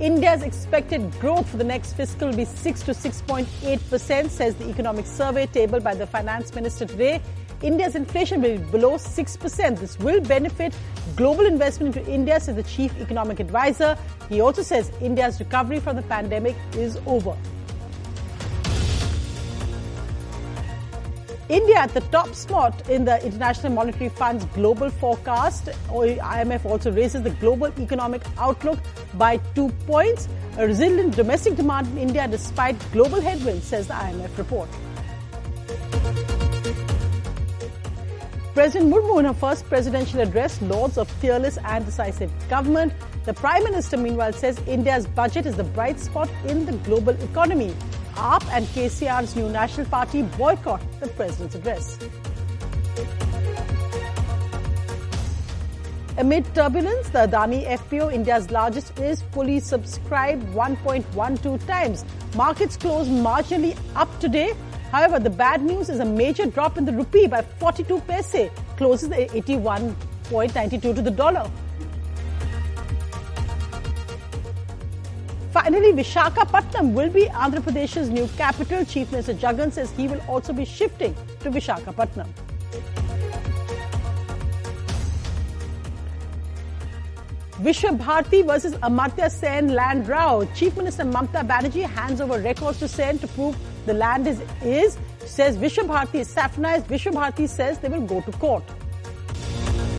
India's expected growth for the next fiscal will be 6 to 6.8%, says the economic survey tabled by the finance minister today. India's inflation will be below 6%. This will benefit global investment into India, says the chief economic advisor. He also says India's recovery from the pandemic is over. India at the top spot in the International Monetary Fund's global forecast. IMF also raises the global economic outlook by two points. A resilient domestic demand in India despite global headwinds, says the IMF report. President Murmu, in her first presidential address, lauds of fearless and decisive government. The Prime Minister, meanwhile, says India's budget is the bright spot in the global economy. AAP and KCR's new National Party boycott the President's address. Amid turbulence, the Adani FPO, India's largest, is fully subscribed 1.12 times. Markets closed marginally up today. However, the bad news is a major drop in the rupee by 42 paise, closes at 81.92 to the dollar. Finally, Vishakhapatnam will be Andhra Pradesh's new capital. Chief Minister Jagan says he will also be shifting to Vishakhapatnam. Vishwa Bharti versus Amartya Sen land row. Chief Minister Mamta Banerjee hands over records to Sen to prove the land is, is says Vishwa Bharti is saffronized. Vishwa Bharti says they will go to court.